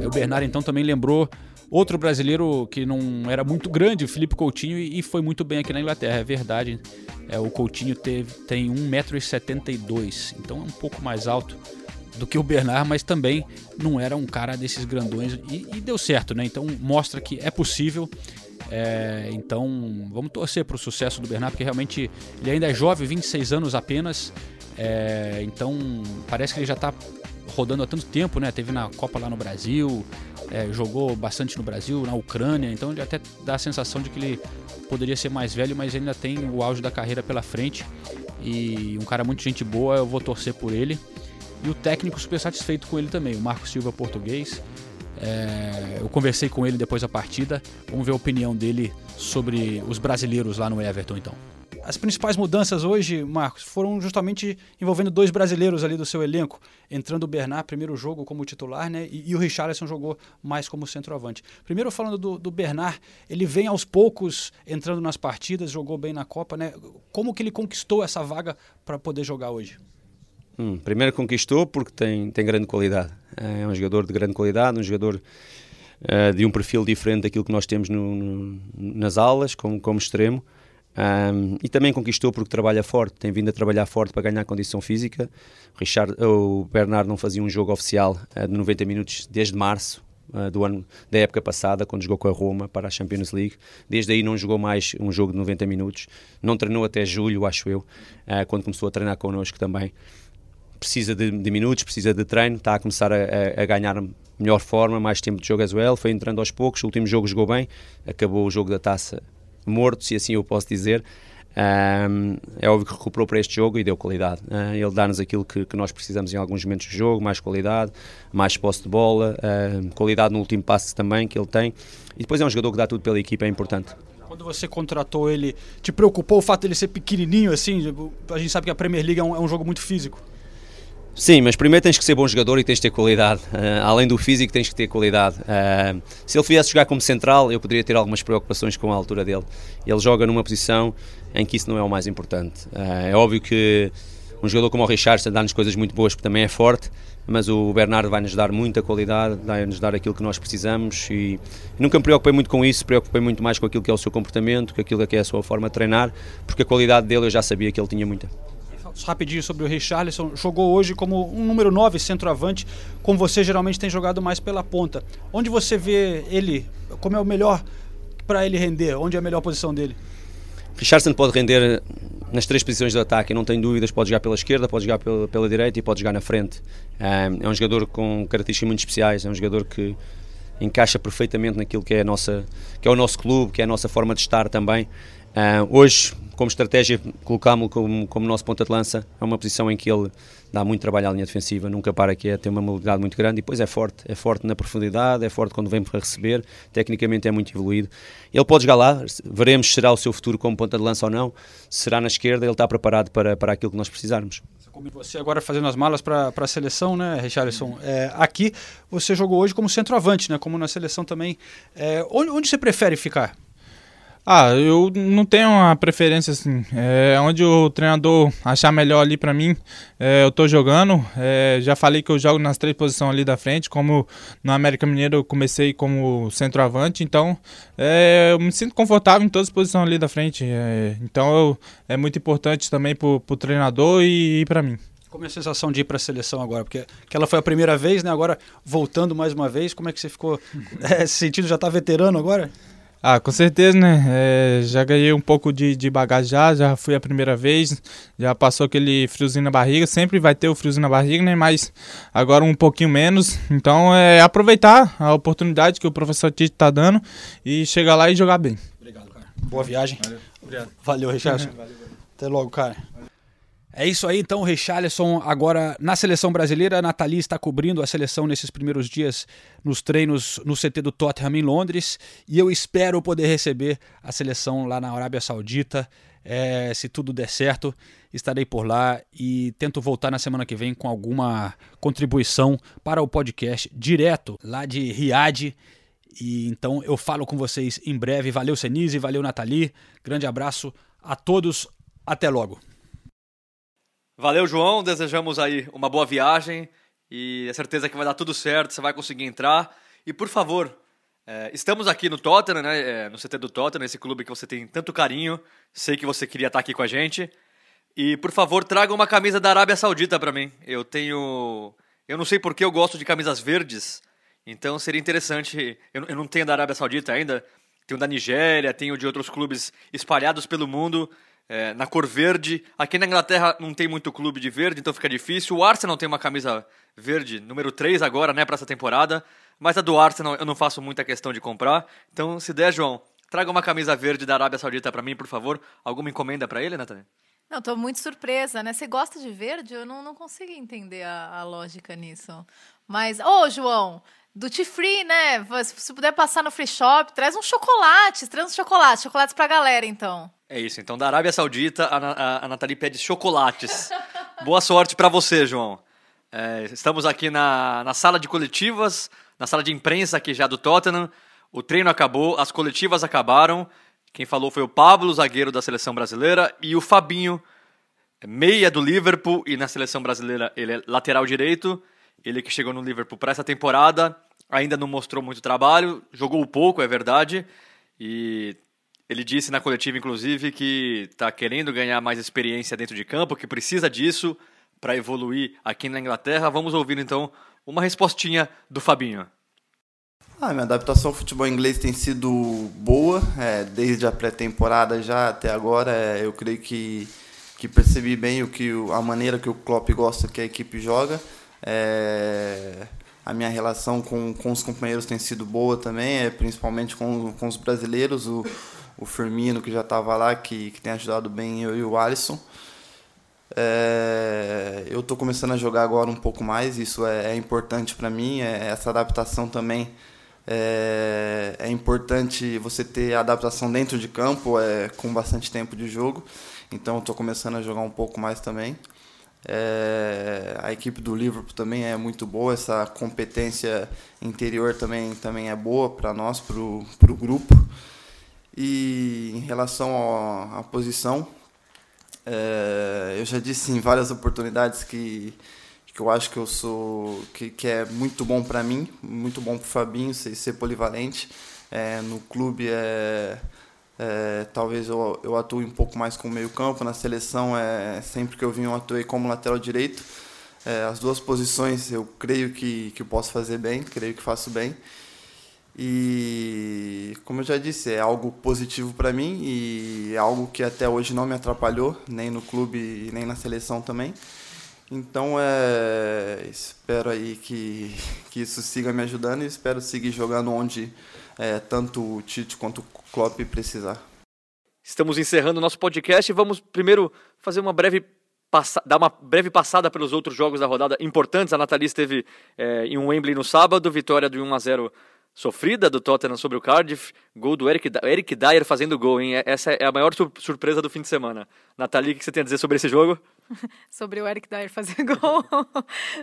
O Bernardo então também lembrou Outro brasileiro que não era muito grande, o Felipe Coutinho, e foi muito bem aqui na Inglaterra, é verdade. É, o Coutinho teve, tem 1,72m, então é um pouco mais alto do que o Bernard, mas também não era um cara desses grandões e, e deu certo, né? Então mostra que é possível. É, então vamos torcer para o sucesso do Bernard, porque realmente ele ainda é jovem, 26 anos apenas. É, então parece que ele já está rodando há tanto tempo, né? Teve na Copa lá no Brasil, é, jogou bastante no Brasil, na Ucrânia, então ele até dá a sensação de que ele poderia ser mais velho, mas ainda tem o auge da carreira pela frente. e um cara muito gente boa, eu vou torcer por ele. E o técnico super satisfeito com ele também, o Marco Silva português. É, eu conversei com ele depois da partida. Vamos ver a opinião dele sobre os brasileiros lá no Everton, então. As principais mudanças hoje, Marcos, foram justamente envolvendo dois brasileiros ali do seu elenco. Entrando o Bernard, primeiro jogo como titular, né? E, e o Richarlison jogou mais como centroavante. Primeiro falando do, do, Bernard, ele vem aos poucos entrando nas partidas, jogou bem na Copa, né? Como que ele conquistou essa vaga para poder jogar hoje? Hum, primeiro conquistou porque tem, tem grande qualidade. É um jogador de grande qualidade, um jogador uh, de um perfil diferente daquilo que nós temos no, no, nas aulas, como, como extremo. Um, e também conquistou porque trabalha forte, tem vindo a trabalhar forte para ganhar condição física. O, Richard, o Bernardo não fazia um jogo oficial uh, de 90 minutos desde março uh, do ano da época passada, quando jogou com a Roma para a Champions League. Desde aí não jogou mais um jogo de 90 minutos. Não treinou até julho, acho eu, uh, quando começou a treinar connosco também. Precisa de, de minutos, precisa de treino, está a começar a, a, a ganhar melhor forma, mais tempo de jogo as well. Foi entrando aos poucos. O último jogo jogou bem, acabou o jogo da taça morto, se assim eu posso dizer. Um, é óbvio que recuperou para este jogo e deu qualidade. Uh, ele dá-nos aquilo que, que, nós precisamos em alguns momentos do jogo: mais qualidade, mais posse de bola, uh, qualidade no último passe também que ele tem. E depois é um jogador que dá tudo pela equipa, é importante. Quando você contratou ele, te preocupou o fato ele ser pequenininho assim? A gente sabe que a Premier League é um, é um jogo muito físico. Sim, mas primeiro tens que ser bom jogador e tens de ter qualidade. Uh, além do físico, tens que ter qualidade. Uh, se ele viesse jogar como central, eu poderia ter algumas preocupações com a altura dele. Ele joga numa posição em que isso não é o mais importante. Uh, é óbvio que um jogador como o Richardson dá-nos coisas muito boas, porque também é forte, mas o Bernardo vai-nos dar muita qualidade, vai-nos dar aquilo que nós precisamos e nunca me preocupei muito com isso, preocupei muito mais com aquilo que é o seu comportamento, com aquilo que é a sua forma de treinar, porque a qualidade dele eu já sabia que ele tinha muita rapidinho sobre o Richarlison. Jogou hoje como um número 9 centroavante, como você geralmente tem jogado mais pela ponta. Onde você vê ele, como é o melhor para ele render? Onde é a melhor posição dele? Richardson pode render nas três posições do ataque, não tenho dúvidas, pode jogar pela esquerda, pode jogar pela, pela direita e pode jogar na frente. É um jogador com características muito especiais, é um jogador que encaixa perfeitamente naquilo que é, a nossa, que é o nosso clube, que é a nossa forma de estar também. Uh, hoje, como estratégia, colocámo-lo como, como nosso ponta de lança. É uma posição em que ele dá muito trabalho à linha defensiva, nunca para que é, tem uma mobilidade muito grande e depois é forte. É forte na profundidade, é forte quando vem para receber, tecnicamente é muito evoluído. Ele pode jogar lá, veremos se será o seu futuro como ponta de lança ou não. Se será na esquerda, ele está preparado para, para aquilo que nós precisarmos. Você agora fazendo as malas para a seleção, né, Richarlison? É, aqui você jogou hoje como centroavante, né? Como na seleção também. É, onde, onde você prefere ficar? Ah, eu não tenho uma preferência assim. É onde o treinador achar melhor ali para mim, é, eu tô jogando. É, já falei que eu jogo nas três posições ali da frente. Como no América Mineiro eu comecei como centroavante, então é, eu me sinto confortável em todas as posições ali da frente. É, então eu, é muito importante também pro, pro treinador e, e para mim. Como é a sensação de ir para a seleção agora? Porque aquela foi a primeira vez, né? Agora voltando mais uma vez, como é que você ficou? É, sentido já tá veterano agora? Ah, com certeza, né? É, já ganhei um pouco de, de bagagem já, já fui a primeira vez, já passou aquele friozinho na barriga, sempre vai ter o friozinho na barriga, né? Mas agora um pouquinho menos. Então é aproveitar a oportunidade que o professor Tite está dando e chegar lá e jogar bem. Obrigado, cara. Boa viagem. Valeu. Obrigado. Valeu, Richard. Valeu. Até logo, cara. É isso aí, então, Richarlison agora na seleção brasileira. A Nathalie está cobrindo a seleção nesses primeiros dias nos treinos no CT do Tottenham em Londres. E eu espero poder receber a seleção lá na Arábia Saudita. É, se tudo der certo, estarei por lá e tento voltar na semana que vem com alguma contribuição para o podcast direto lá de Riad. E então eu falo com vocês em breve. Valeu, Senise, valeu, Nathalie. Grande abraço a todos. Até logo. Valeu, João. Desejamos aí uma boa viagem e a certeza que vai dar tudo certo, você vai conseguir entrar. E por favor, é, estamos aqui no Tottenham, né, é, no CT do Tottenham, esse clube que você tem tanto carinho. Sei que você queria estar aqui com a gente. E por favor, traga uma camisa da Arábia Saudita para mim. Eu tenho. Eu não sei porque eu gosto de camisas verdes, então seria interessante. Eu, eu não tenho da Arábia Saudita ainda, tenho da Nigéria, tenho de outros clubes espalhados pelo mundo é, na cor verde. Aqui na Inglaterra não tem muito clube de verde, então fica difícil. O Arsenal tem uma camisa verde, número 3 agora, né, para essa temporada. Mas a do Arsenal eu não faço muita questão de comprar. Então, se der, João, traga uma camisa verde da Arábia Saudita para mim, por favor. Alguma encomenda para ele, Nathalie? Não, tô muito surpresa, né? Você gosta de verde? Eu não, não consigo entender a, a lógica nisso. Mas, ô, João, Duty Free, né? Se puder passar no free shop, traz uns chocolates, traz uns chocolates, chocolates pra galera, então. É isso, então da Arábia Saudita, a, a, a Nathalie pede chocolates. Boa sorte para você, João. É, estamos aqui na, na sala de coletivas, na sala de imprensa aqui já do Tottenham. O treino acabou, as coletivas acabaram. Quem falou foi o Pablo, zagueiro da seleção brasileira, e o Fabinho, meia do Liverpool, e na seleção brasileira ele é lateral direito. Ele que chegou no Liverpool para essa temporada, ainda não mostrou muito trabalho, jogou pouco, é verdade, e ele disse na coletiva, inclusive, que está querendo ganhar mais experiência dentro de campo, que precisa disso para evoluir aqui na Inglaterra. Vamos ouvir então uma respostinha do Fabinho. Ah, minha adaptação ao futebol inglês tem sido boa, é, desde a pré-temporada já até agora. É, eu creio que, que percebi bem o que a maneira que o Klopp gosta que a equipe joga. É, a minha relação com, com os companheiros tem sido boa também, é, principalmente com, com os brasileiros. O, o Firmino, que já estava lá, que, que tem ajudado bem eu e o Alisson. É, eu estou começando a jogar agora um pouco mais, isso é, é importante para mim, é, essa adaptação também é, é, importante você ter adaptação dentro de campo, é, com bastante tempo de jogo, então estou começando a jogar um pouco mais também. É, a equipe do Liverpool também é muito boa, essa competência interior também, também é boa para nós, para o grupo. E em relação à posição, é, eu já disse em várias oportunidades que, que eu acho que eu sou que, que é muito bom para mim, muito bom para o Fabinho ser, ser polivalente. É, no clube é, é, talvez eu, eu atue um pouco mais como meio campo, na seleção é sempre que eu vim eu atuei como lateral direito. É, as duas posições eu creio que, que posso fazer bem, creio que faço bem. E, como eu já disse, é algo positivo para mim e é algo que até hoje não me atrapalhou, nem no clube nem na seleção também. Então, é, espero aí que, que isso siga me ajudando e espero seguir jogando onde é, tanto o Tite quanto o Klopp precisar. Estamos encerrando o nosso podcast e vamos primeiro fazer uma breve dar uma breve passada pelos outros jogos da rodada importantes. A Nathalie esteve é, em um Wembley no sábado, vitória de 1 a 0 sofrida do Tottenham sobre o Cardiff, gol do Eric, Eric Dyer fazendo gol, hein? Essa é a maior surpresa do fim de semana. Nathalie, o que você tem a dizer sobre esse jogo? sobre o Eric Dyer fazer gol.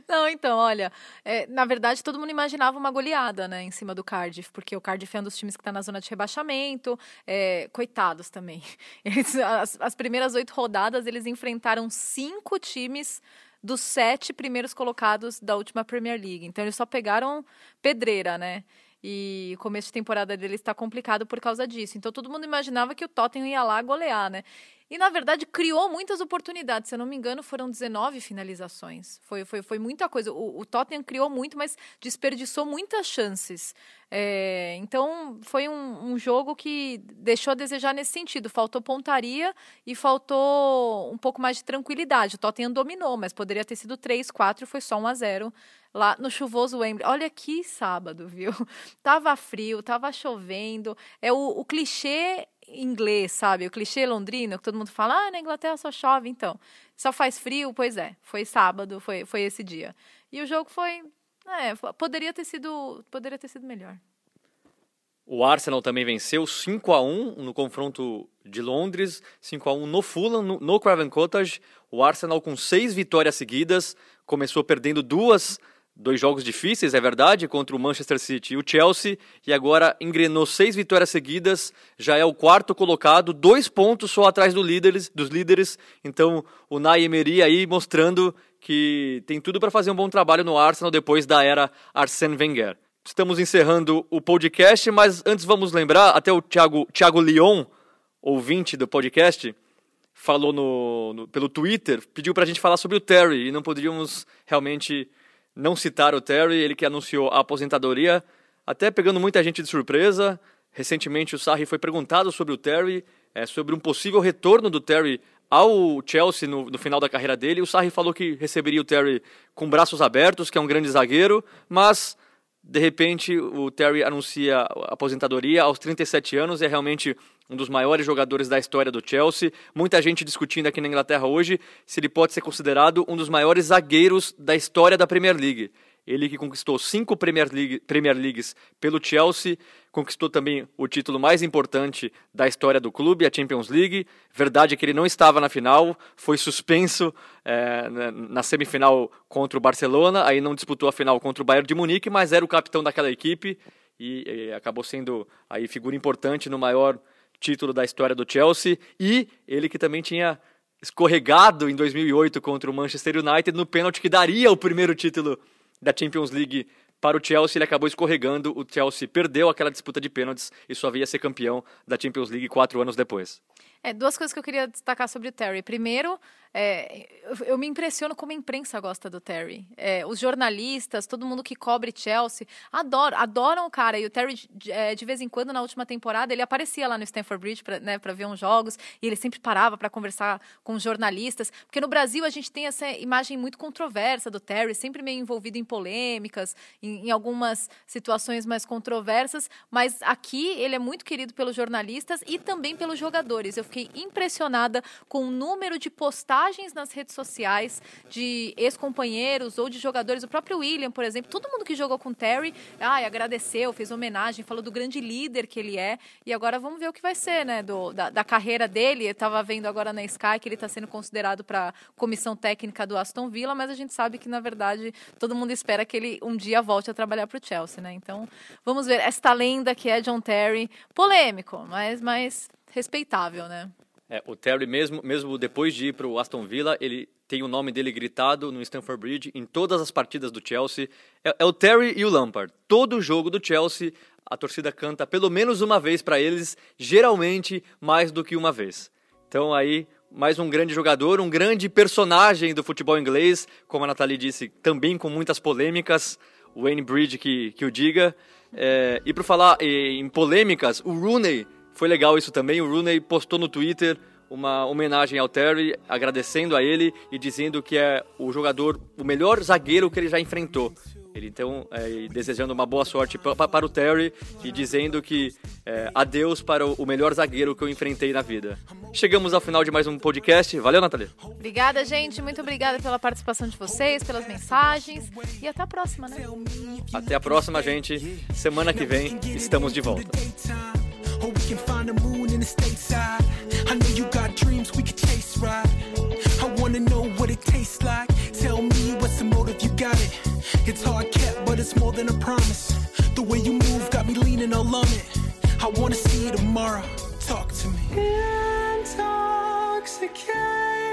Não, então, olha, é, na verdade todo mundo imaginava uma goleada, né, em cima do Cardiff, porque o Cardiff é um dos times que está na zona de rebaixamento, é, coitados também. Eles, as, as primeiras oito rodadas eles enfrentaram cinco times dos sete primeiros colocados da última Premier League. Então eles só pegaram pedreira, né? E o começo de temporada dele está complicado por causa disso. Então todo mundo imaginava que o Tottenham ia lá golear, né? E na verdade criou muitas oportunidades. Se eu não me engano, foram 19 finalizações. Foi, foi, foi muita coisa. O, o Tottenham criou muito, mas desperdiçou muitas chances. É, então foi um, um, jogo que deixou a desejar nesse sentido. Faltou pontaria e faltou um pouco mais de tranquilidade. O Tottenham dominou, mas poderia ter sido 3, 4 e foi só 1 a 0 lá no chuvoso Wembley. Olha que sábado, viu? Tava frio, tava chovendo. É o, o clichê inglês, sabe? O clichê londrino, que todo mundo fala, ah, na Inglaterra só chove, então. Só faz frio, pois é. Foi sábado, foi, foi esse dia. E o jogo foi, é, poderia ter sido, poderia ter sido melhor. O Arsenal também venceu 5 a 1 no confronto de Londres, 5 a 1 no Fulham, no, no Craven Cottage. O Arsenal com seis vitórias seguidas, começou perdendo duas dois jogos difíceis, é verdade, contra o Manchester City e o Chelsea, e agora engrenou seis vitórias seguidas, já é o quarto colocado, dois pontos só atrás do líderes, dos líderes. Então, o Nay Emery aí mostrando que tem tudo para fazer um bom trabalho no Arsenal depois da era Arsène Wenger. Estamos encerrando o podcast, mas antes vamos lembrar, até o Thiago, Thiago Lyon, ouvinte do podcast, falou no, no pelo Twitter, pediu para a gente falar sobre o Terry, e não poderíamos realmente não citar o Terry, ele que anunciou a aposentadoria, até pegando muita gente de surpresa. Recentemente o Sarri foi perguntado sobre o Terry, é, sobre um possível retorno do Terry ao Chelsea no, no, final da carreira dele. O Sarri falou que receberia o Terry com braços abertos, que é um grande zagueiro, mas De repente, o Terry anuncia a aposentadoria aos 37 anos, é realmente um dos maiores jogadores da história do Chelsea. Muita gente discutindo aqui na Inglaterra hoje se ele pode ser considerado um dos maiores zagueiros da história da Premier League. Ele que conquistou cinco Premier, League, Premier Leagues pelo Chelsea, conquistou também o título mais importante da história do clube, a Champions League. Verdade é que ele não estava na final, foi suspenso é, na semifinal contra o Barcelona, aí não disputou a final contra o Bayern de Munique, mas era o capitão daquela equipe e, e acabou sendo aí figura importante no maior título da história do Chelsea. E ele que também tinha escorregado em 2008 contra o Manchester United no pênalti que daria o primeiro título da Champions League para o Chelsea, ele acabou escorregando. O Chelsea perdeu aquela disputa de pênaltis e só via ser campeão da Champions League quatro anos depois. É, duas coisas que eu queria destacar sobre o Terry. Primeiro, é, eu, eu, me impressiono como a imprensa gosta do Terry. É, os jornalistas, todo mundo que cobre Chelsea, adora, adoram o cara. E o Terry, de, é, de vez em quando, na última temporada, ele aparecia lá no Stanford Bridge para né, ver uns jogos e ele sempre parava para conversar com jornalistas. Porque no Brasil a gente tem essa imagem muito controversa do Terry, sempre meio envolvido em polêmicas, em, em algumas situações mais controversas. Mas aqui ele é muito querido pelos jornalistas e também pelos jogadores. Eu fiquei impressionada com o número de postagens nas redes sociais de ex-companheiros ou de jogadores. O próprio William, por exemplo, todo mundo que jogou com o Terry, ai, agradeceu, fez homenagem, falou do grande líder que ele é. E agora vamos ver o que vai ser, né, do, da, da carreira dele. Eu estava vendo agora na Sky que ele está sendo considerado para comissão técnica do Aston Villa, mas a gente sabe que, na verdade, todo mundo espera que ele um dia volte a trabalhar para o Chelsea, né? Então, vamos ver esta lenda que é John Terry. Polêmico, mas, mas respeitável, né? É, o Terry, mesmo, mesmo depois de ir para o Aston Villa, ele tem o nome dele gritado no Stamford Bridge em todas as partidas do Chelsea. É, é o Terry e o Lampard. Todo jogo do Chelsea, a torcida canta pelo menos uma vez para eles, geralmente mais do que uma vez. Então aí, mais um grande jogador, um grande personagem do futebol inglês, como a Nathalie disse, também com muitas polêmicas. Wayne Bridge que, que o diga. É, e para falar em polêmicas, o Rooney foi legal isso também. O Rooney postou no Twitter uma homenagem ao Terry, agradecendo a ele e dizendo que é o jogador, o melhor zagueiro que ele já enfrentou. Ele então é, desejando uma boa sorte para o Terry e dizendo que é, adeus para o melhor zagueiro que eu enfrentei na vida. Chegamos ao final de mais um podcast. Valeu, Nathalie. Obrigada, gente. Muito obrigada pela participação de vocês, pelas mensagens. E até a próxima, né? Até a próxima, gente. Semana que vem estamos de volta. Or we can find a moon in the stateside. I know you got dreams we could chase, right? I wanna know what it tastes like. Tell me what's the motive, you got it. It's hard kept, but it's more than a promise. The way you move got me leaning all on it. I wanna see you tomorrow. Talk to me. Intoxicated.